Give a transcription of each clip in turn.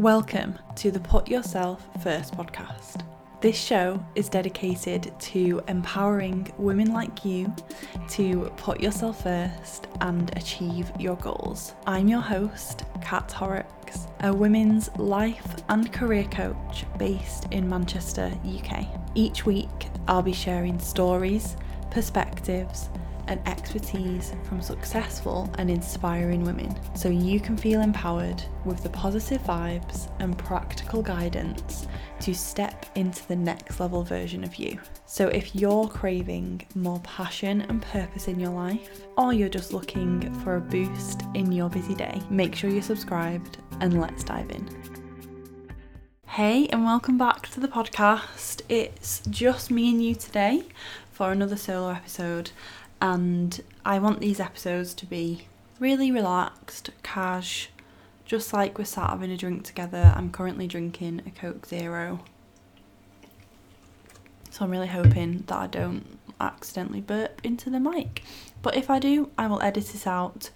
Welcome to the Put Yourself First podcast. This show is dedicated to empowering women like you to put yourself first and achieve your goals. I'm your host, Kat Horrocks, a women's life and career coach based in Manchester, UK. Each week, I'll be sharing stories, perspectives, and expertise from successful and inspiring women so you can feel empowered with the positive vibes and practical guidance to step into the next level version of you. So, if you're craving more passion and purpose in your life, or you're just looking for a boost in your busy day, make sure you're subscribed and let's dive in. Hey, and welcome back to the podcast. It's just me and you today for another solo episode and I want these episodes to be really relaxed, cash, just like we're sat having a drink together. I'm currently drinking a Coke Zero. So I'm really hoping that I don't accidentally burp into the mic. But if I do, I will edit this out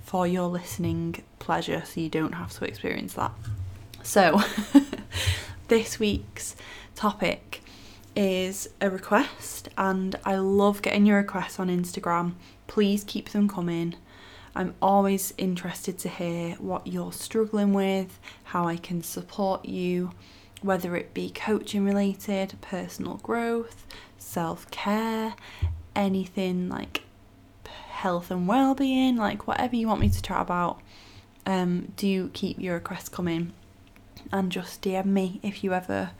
for your listening pleasure so you don't have to experience that. So, this week's topic is a request, and I love getting your requests on Instagram. Please keep them coming. I'm always interested to hear what you're struggling with, how I can support you, whether it be coaching related, personal growth, self care, anything like health and well being, like whatever you want me to chat about. Um, do keep your requests coming and just DM me if you ever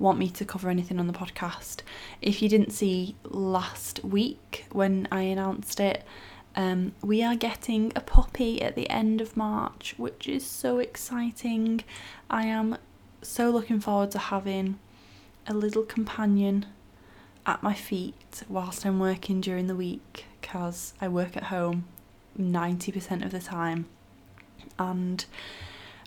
want me to cover anything on the podcast. If you didn't see last week when I announced it, um, we are getting a puppy at the end of March, which is so exciting. I am so looking forward to having a little companion at my feet whilst I'm working during the week because I work at home 90% of the time and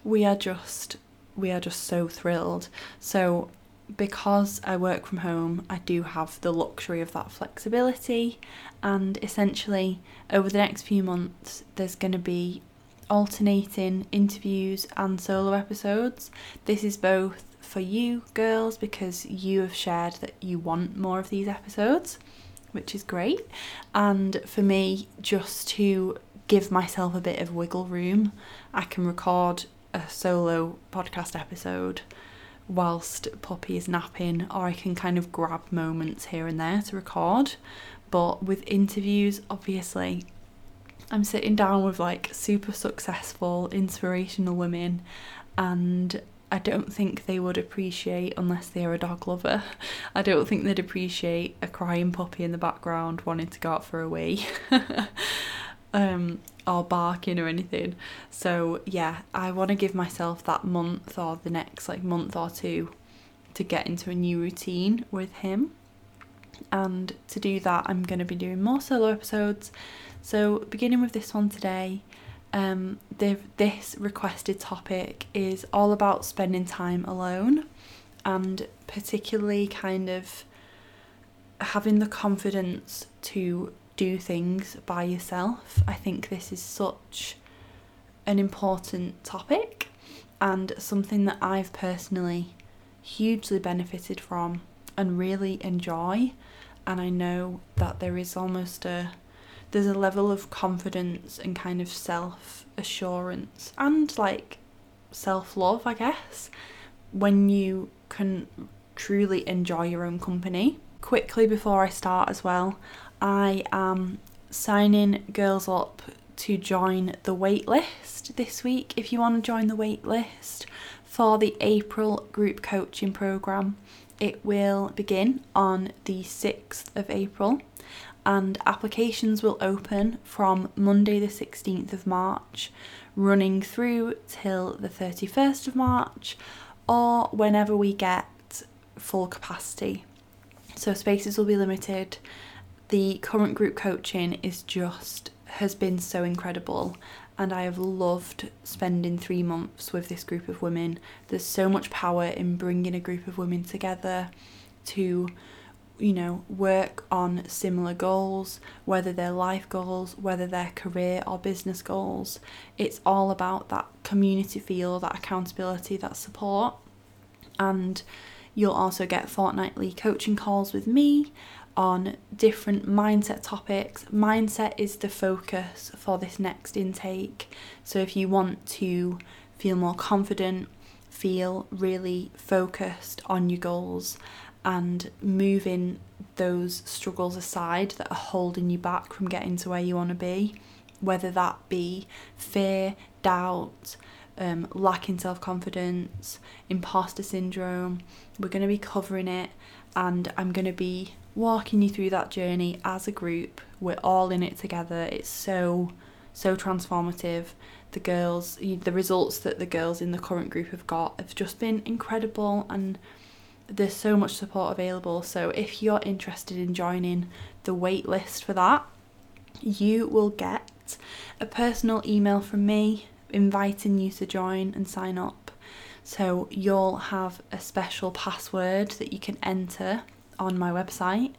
we are just we are just so thrilled so because I work from home, I do have the luxury of that flexibility. And essentially, over the next few months, there's going to be alternating interviews and solo episodes. This is both for you girls because you have shared that you want more of these episodes, which is great. And for me, just to give myself a bit of wiggle room, I can record a solo podcast episode whilst Poppy is napping, or I can kind of grab moments here and there to record. But with interviews, obviously, I'm sitting down with like super successful, inspirational women, and I don't think they would appreciate, unless they're a dog lover, I don't think they'd appreciate a crying puppy in the background wanting to go out for a wee. um, or barking or anything. So yeah, I want to give myself that month or the next like month or two to get into a new routine with him. And to do that, I'm going to be doing more solo episodes. So beginning with this one today, um, this requested topic is all about spending time alone, and particularly kind of having the confidence to do things by yourself. I think this is such an important topic and something that I've personally hugely benefited from and really enjoy. And I know that there is almost a there's a level of confidence and kind of self assurance and like self love, I guess, when you can truly enjoy your own company. Quickly before I start as well, I am signing girls up to join the waitlist this week. If you want to join the waitlist for the April group coaching program, it will begin on the 6th of April and applications will open from Monday the 16th of March, running through till the 31st of March or whenever we get full capacity. So spaces will be limited the current group coaching is just has been so incredible and I have loved spending three months with this group of women. There's so much power in bringing a group of women together to you know, work on similar goals, whether they're life goals, whether they're career or business goals. It's all about that community feel, that accountability, that support. And you'll also get fortnightly coaching calls with me on different mindset topics. Mindset is the focus for this next intake. So if you want to feel more confident, feel really focused on your goals and moving those struggles aside that are holding you back from getting to where you want to be, whether that be fear, doubt, um, lacking self confidence, imposter syndrome. We're going to be covering it, and I'm going to be walking you through that journey as a group. We're all in it together. It's so, so transformative. The girls, the results that the girls in the current group have got have just been incredible, and there's so much support available. So if you're interested in joining the wait list for that, you will get a personal email from me inviting you to join and sign up. So you'll have a special password that you can enter on my website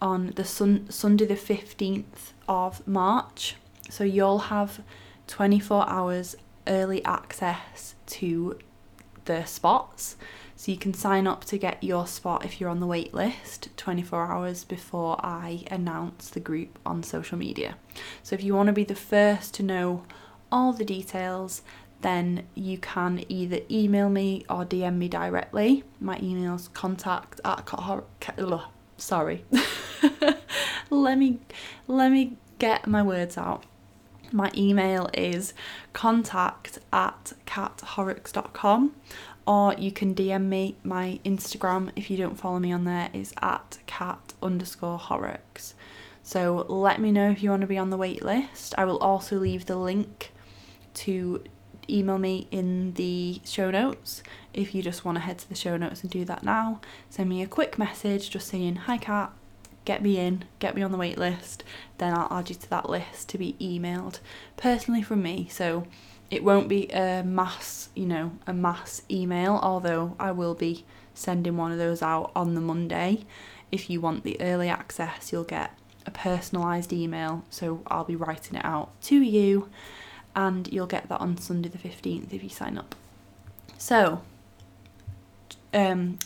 on the sun- Sunday the 15th of March. So you'll have 24 hours early access to the spots. So you can sign up to get your spot if you're on the wait list 24 hours before I announce the group on social media. So if you want to be the first to know all the details, then you can either email me or DM me directly. My email's contact at sorry. let me let me get my words out. My email is contact at kathorrocks.com or you can DM me. My Instagram, if you don't follow me on there, is at kat underscore horrocks. So let me know if you want to be on the wait list. I will also leave the link to email me in the show notes if you just want to head to the show notes and do that now. Send me a quick message just saying, Hi Kat, get me in, get me on the wait list. Then I'll add you to that list to be emailed personally from me. So it won't be a mass, you know, a mass email, although I will be sending one of those out on the Monday. If you want the early access, you'll get a personalised email, so I'll be writing it out to you and you'll get that on Sunday the 15th if you sign up. So, um,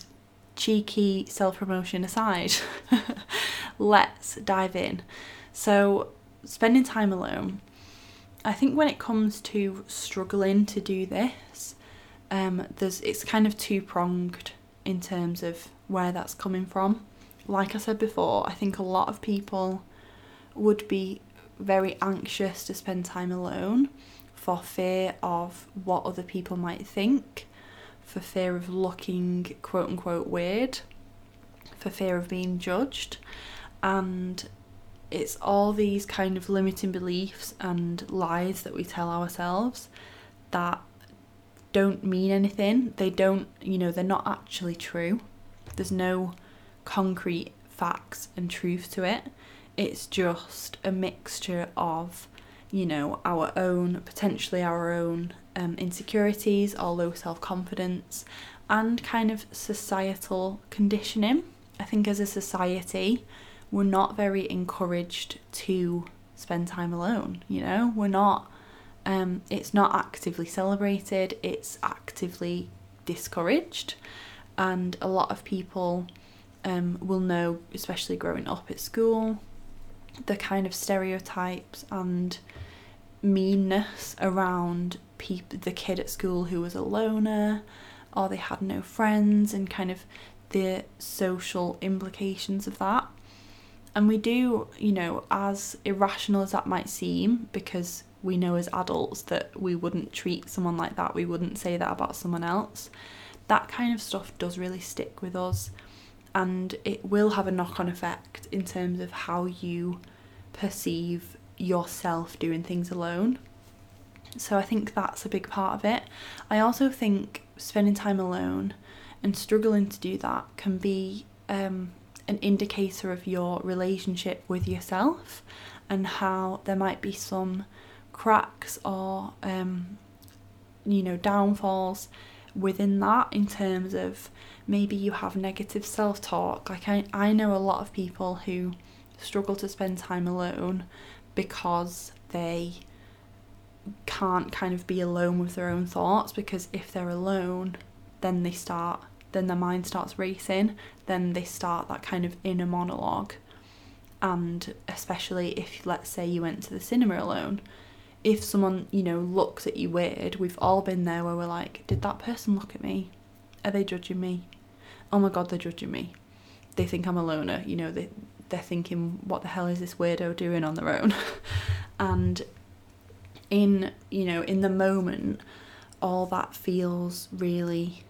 cheeky self promotion aside, let's dive in. So, spending time alone. I think when it comes to struggling to do this, um, there's it's kind of two pronged in terms of where that's coming from. Like I said before, I think a lot of people would be very anxious to spend time alone for fear of what other people might think, for fear of looking quote unquote weird, for fear of being judged. And it's all these kind of limiting beliefs and lies that we tell ourselves that don't mean anything. They don't, you know, they're not actually true. There's no concrete facts and truth to it it's just a mixture of you know our own potentially our own um, insecurities or low self-confidence and kind of societal conditioning. I think as a society we're not very encouraged to spend time alone you know? We're not um, it's not actively celebrated it's actively discouraged. And a lot of people um, will know especially growing up at school the kind of stereotypes and meanness around peop- the kid at school who was a loner or they had no friends and kind of the social implications of that. And we do, you know, as irrational as that might seem, because we know as adults that we wouldn't treat someone like that, we wouldn't say that about someone else, that kind of stuff does really stick with us and it will have a knock on effect in terms of how you perceive yourself doing things alone. So I think that's a big part of it. I also think spending time alone and struggling to do that can be um, an indicator of your relationship with yourself and how there might be some cracks or um, you know downfalls within that in terms of maybe you have negative self talk. Like, I, I know a lot of people who struggle to spend time alone because they can't kind of be alone with their own thoughts because if they're alone, then they start, then their mind starts racing, then they start that kind of inner monologue. And especially if, let's say, you went to the cinema alone, if someone, you know, looks at you weird, we've all been there where we're like, did that person look at me? Are they judging me? Oh my god, they're judging me. They think I'm a loner, you know, they, they're thinking, what the hell is this weirdo doing on their own? and in, you know, in the moment, all that feels really,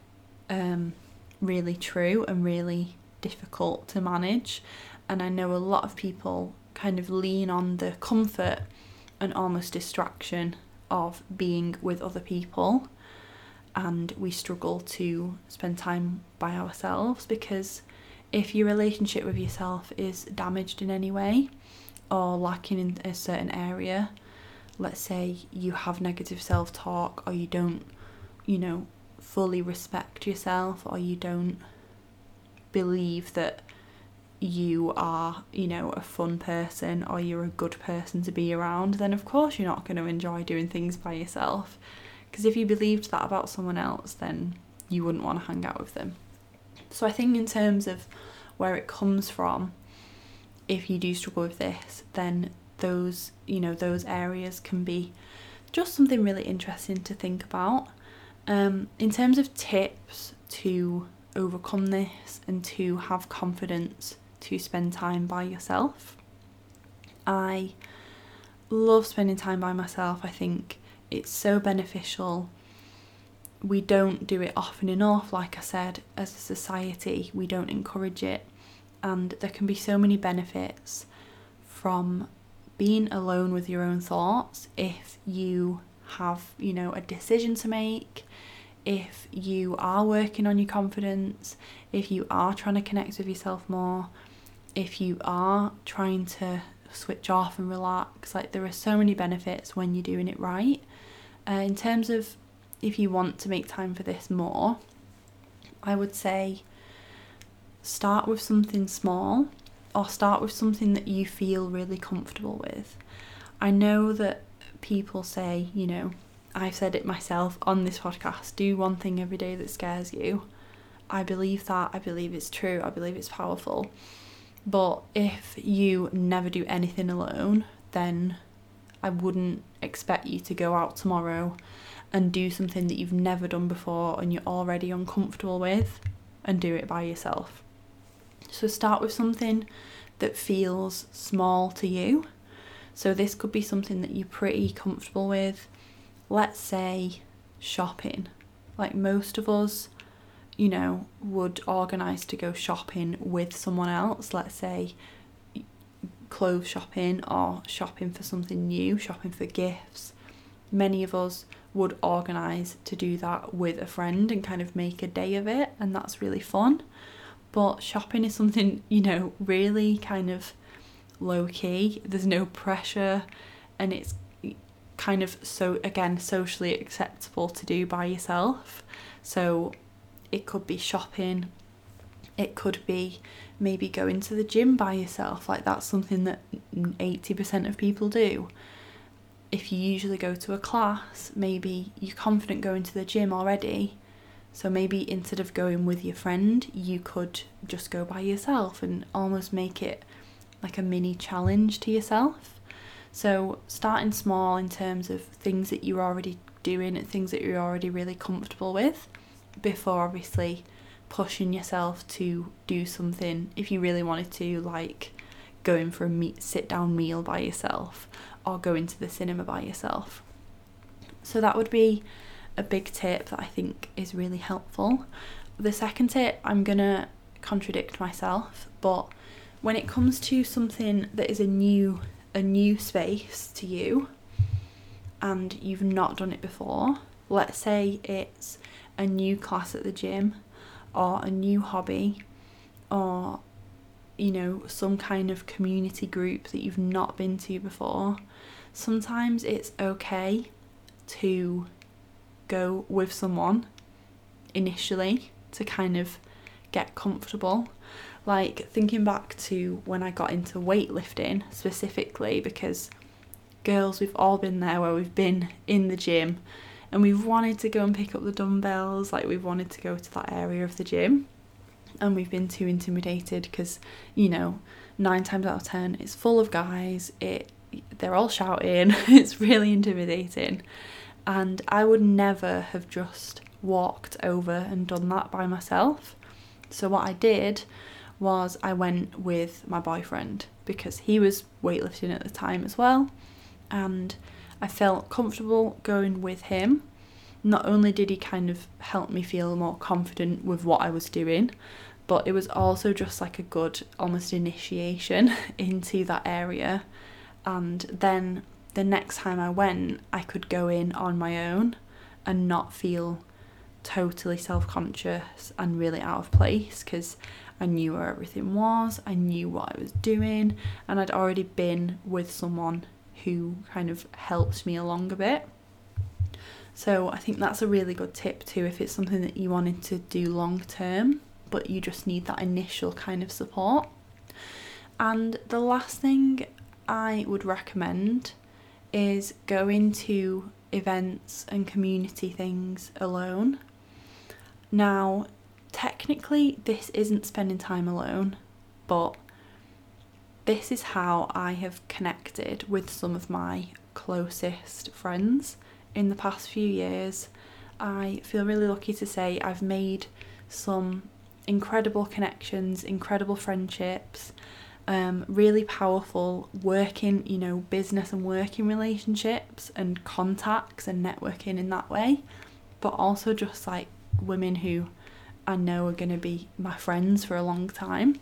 um, really true and really difficult to manage. And I know a lot of people kind of lean on the comfort and almost distraction of being with other people. And we struggle to spend time by ourselves because if your relationship with yourself is damaged in any way or lacking in a certain area, let's say you have negative self talk or you don't, you know, fully respect yourself or you don't believe that you are, you know, a fun person or you're a good person to be around, then of course you're not going to enjoy doing things by yourself. Because if you believed that about someone else, then you wouldn't want to hang out with them. So I think, in terms of where it comes from, if you do struggle with this, then those, you know, those areas can be just something really interesting to think about. Um, in terms of tips to overcome this and to have confidence to spend time by yourself. I love spending time by myself. I think it's so beneficial. We don't do it often enough, like I said, as a society, we don't encourage it. And there can be so many benefits from being alone with your own thoughts if you have, you know, a decision to make, if you are working on your confidence, if you are trying to connect with yourself more, if you are trying to switch off and relax, like there are so many benefits when you're doing it right. Uh, in terms of if you want to make time for this more, I would say start with something small or start with something that you feel really comfortable with. I know that people say, you know, I've said it myself on this podcast do one thing every day that scares you. I believe that. I believe it's true. I believe it's powerful. But if you never do anything alone, then I wouldn't expect you to go out tomorrow and do something that you've never done before and you're already uncomfortable with and do it by yourself. So start with something that feels small to you. So this could be something that you're pretty comfortable with let's say shopping. Like most of us, you know, would organise to go shopping with someone else, let's say clothes shopping or shopping for something new, shopping for gifts. Many of us would organise to do that with a friend and kind of make a day of it, and that's really fun. But shopping is something, you know, really kind of low key, there's no pressure, and it's kind of so again socially acceptable to do by yourself. So it could be shopping, it could be maybe going to the gym by yourself. Like that's something that 80% of people do. If you usually go to a class, maybe you're confident going to the gym already. So maybe instead of going with your friend, you could just go by yourself and almost make it like a mini challenge to yourself. So, starting small in terms of things that you're already doing and things that you're already really comfortable with before obviously pushing yourself to do something if you really wanted to, like going for a meet, sit down meal by yourself or going to the cinema by yourself. So, that would be a big tip that I think is really helpful. The second tip, I'm gonna contradict myself, but when it comes to something that is a new a new space to you and you've not done it before, let's say it's a new class at the gym or a new hobby or you know some kind of community group that you've not been to before sometimes it's okay to go with someone initially to kind of get comfortable. Like thinking back to when I got into weightlifting specifically, because girls, we've all been there where we've been in the gym and we've wanted to go and pick up the dumbbells, like we've wanted to go to that area of the gym and we've been too intimidated because, you know, nine times out of ten it's full of guys, it they're all shouting, it's really intimidating. And I would never have just walked over and done that by myself. So what I did was I went with my boyfriend because he was weightlifting at the time as well and I felt comfortable going with him. Not only did he kind of help me feel more confident with what I was doing, but it was also just like a good almost initiation into that area. And then the next time I went, I could go in on my own and not feel totally self conscious and really out of place because I knew where everything was, I knew what I was doing, and I'd already been with someone who kind of helped me along a bit. So I think that's a really good tip too if it's something that you wanted to do long term, but you just need that initial kind of support. And the last thing I would recommend is going to events and community things alone. Now, technically, this isn't spending time alone, but this is how I have connected with some of my closest friends in the past few years. I feel really lucky to say I've made some incredible connections, incredible friendships, um, really powerful working, you know, business and working relationships and contacts and networking in that way, but also just like women who I know are going to be my friends for a long time.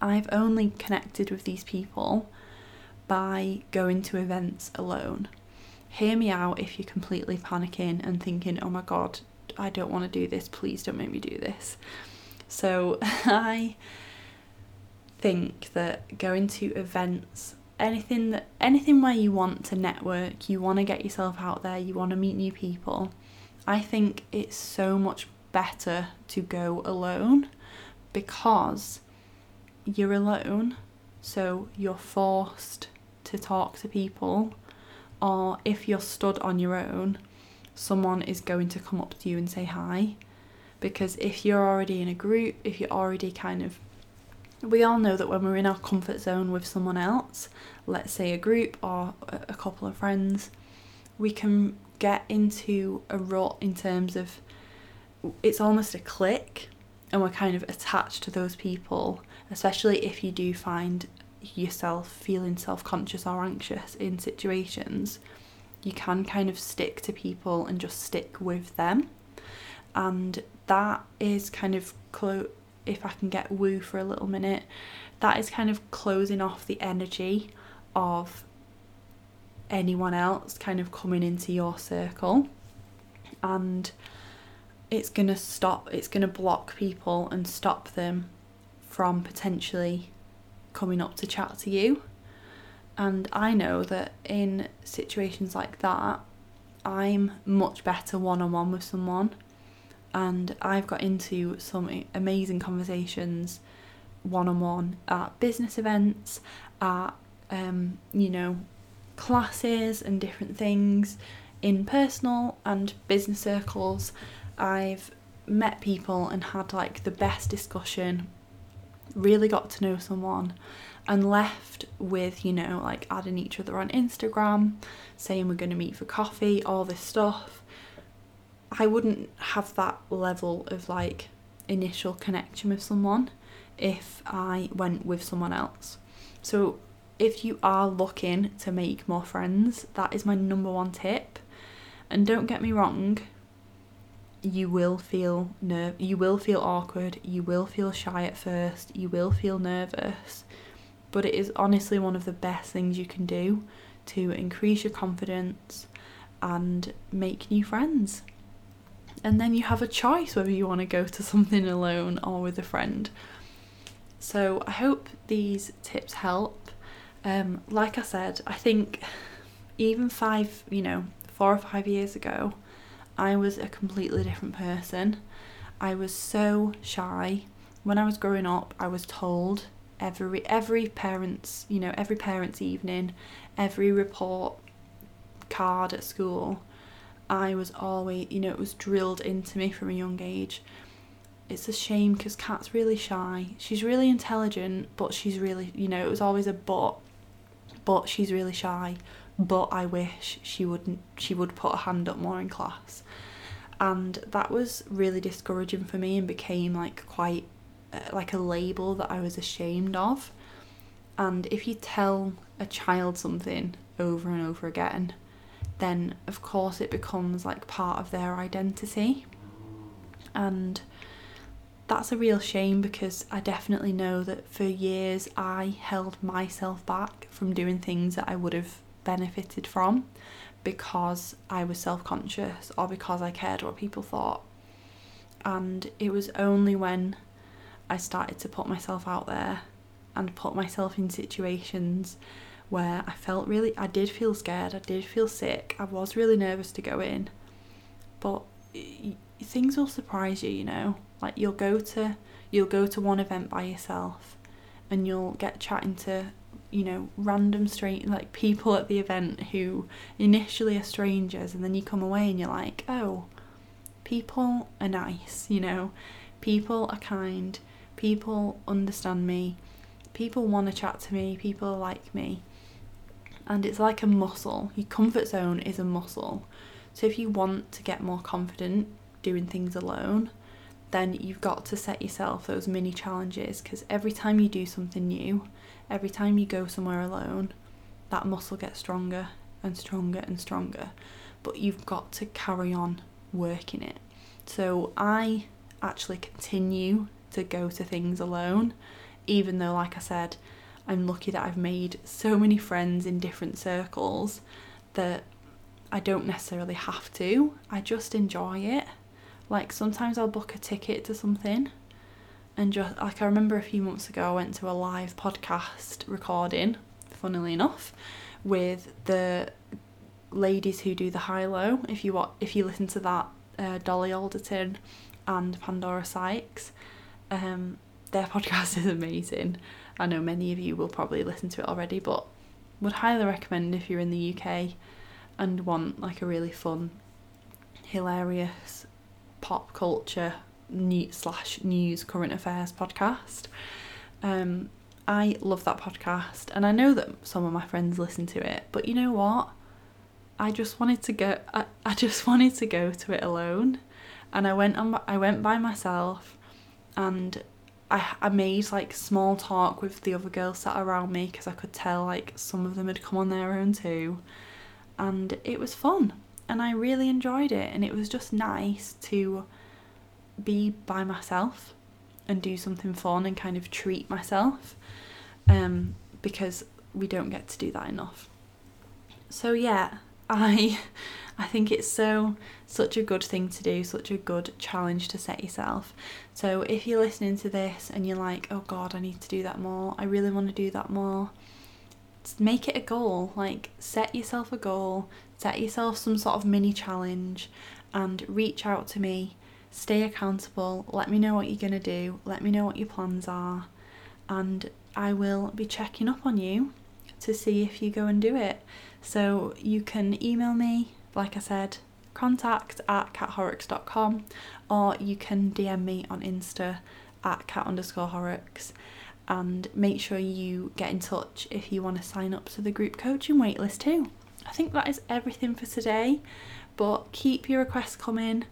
I've only connected with these people by going to events alone. Hear me out if you're completely panicking and thinking, oh my god, I don't want to do this, please don't make me do this. So I think that going to events anything that anything where you want to network, you want to get yourself out there, you want to meet new people, I think it's so much better to go alone because you're alone, so you're forced to talk to people, or if you're stood on your own, someone is going to come up to you and say hi. Because if you're already in a group, if you're already kind of we all know that when we're in our comfort zone with someone else, let's say a group or a couple of friends, we can get into a rut in terms of it's almost a click and we're kind of attached to those people especially if you do find yourself feeling self conscious or anxious in situations, you can kind of stick to people and just stick with them. And that is kind of, clo- if I can get woo for a little minute, that is kind of closing off the energy of anyone else kind of coming into your circle. And it's going to stop, it's going to block people and stop them from potentially coming up to chat to you. And I know that in situations like that, I'm much better one on one with someone. And I've got into some amazing conversations one on one at business events, at, um, you know, classes and different things in personal and business circles. I've met people and had like the best discussion really got to know someone and left with, you know, like adding each other on Instagram, saying we're going to meet for coffee, all this stuff, I wouldn't have that level of like initial connection with someone if I went with someone else. So, if you are looking to make more friends, that is my number one tip. And don't get me wrong, you will feel nerve you will feel awkward you will feel shy at first you will feel nervous but it is honestly one of the best things you can do to increase your confidence and make new friends. And then you have a choice whether you want to go to something alone or with a friend. So i hope these tips help. Um, like i said i think even five you know four or five years ago I was a completely different person. I was so shy. When I was growing up, I was told every every parent's, you know, every parent's evening, every report card at school, I was always, you know, it was drilled into me from a young age. It's a shame because Kat's really shy. She's really intelligent, but she's really, you know, it was always a but. But she's really shy. But I wish she wouldn't. She would put her hand up more in class and that was really discouraging for me and became like quite uh, like a label that I was ashamed of. And if you tell a child something over and over again, then of course it becomes like part of their identity. And that's a real shame because I definitely know that for years I held myself back from doing things that I would have benefited from because I was self conscious or because I cared what people thought. And it was only when I started to put myself out there and put myself in situations where I felt really, I did feel scared, I did feel sick, I was really nervous to go in. But things will surprise you, you know. Like you'll go to you'll go to one event by yourself and you'll get chatting to you know random straight like people at the event who initially are strangers and then you come away and you're like oh people are nice you know? People are kind. People understand me. People want to chat to me. People like me. And it's like a muscle. Your comfort zone is a muscle. So if you want to get more confident doing things alone then you've got to set yourself those mini challenges because every time you do something new every time you go somewhere alone, that muscle gets stronger and stronger and stronger. But you've got to carry on working it. So I actually continue to go to things alone, even though, like I said, I'm lucky that I've made so many friends in different circles that I don't necessarily have to. I just enjoy it. Like sometimes I'll book a ticket to something and just like I remember a few months ago I went to a live podcast recording, funnily enough, with the ladies who do the high low. If you want, if you listen to that, uh, Dolly Alderton and Pandora Sykes, um, their podcast is amazing. I know many of you will probably listen to it already, but would highly recommend if you're in the UK and want like a really fun, hilarious pop culture news slash news current affairs podcast. Um, I love that podcast, and I know that some of my friends listen to it. But you know what? I just wanted to go. I, I just wanted to go to it alone, and I went on. I went by myself, and I I made like small talk with the other girls sat around me because I could tell like some of them had come on their own too, and it was fun, and I really enjoyed it, and it was just nice to be by myself and do something fun and kind of treat myself um, because we don't get to do that enough. So yeah, I I think it's so such a good thing to do, such a good challenge to set yourself. So if you're listening to this and you're like, "Oh god, I need to do that more. I really want to do that more." Make it a goal. Like set yourself a goal, set yourself some sort of mini challenge and reach out to me stay accountable, let me know what you're going to do, let me know what your plans are, and I will be checking up on you to see if you go and do it. So you can email me, like I said, contact at kathorrocks.com, or you can DM me on Insta at kat underscore horrocks and make sure you get in touch if you want to sign up to the group coaching waitlist too. I think that is everything for today, but keep your requests coming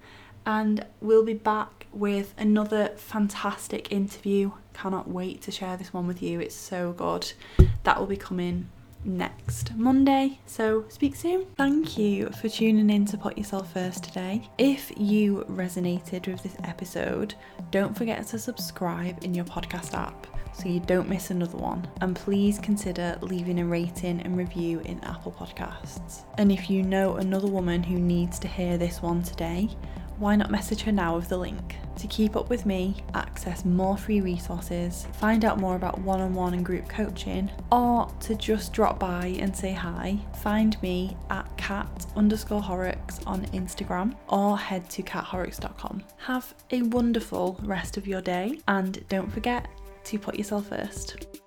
and we'll be back with another fantastic interview. Cannot wait to share this one with you. It's so good. That will be coming next Monday. So, speak soon. Thank you for tuning in to Put Yourself First today. If you resonated with this episode, don't forget to subscribe in your podcast app so you don't miss another one. And please consider leaving a rating and review in Apple Podcasts. And if you know another woman who needs to hear this one today, why not message her now with the link? To keep up with me, access more free resources, find out more about one on one and group coaching, or to just drop by and say hi, find me at kat underscore horrocks on Instagram or head to kathorrocks.com. Have a wonderful rest of your day and don't forget to put yourself first.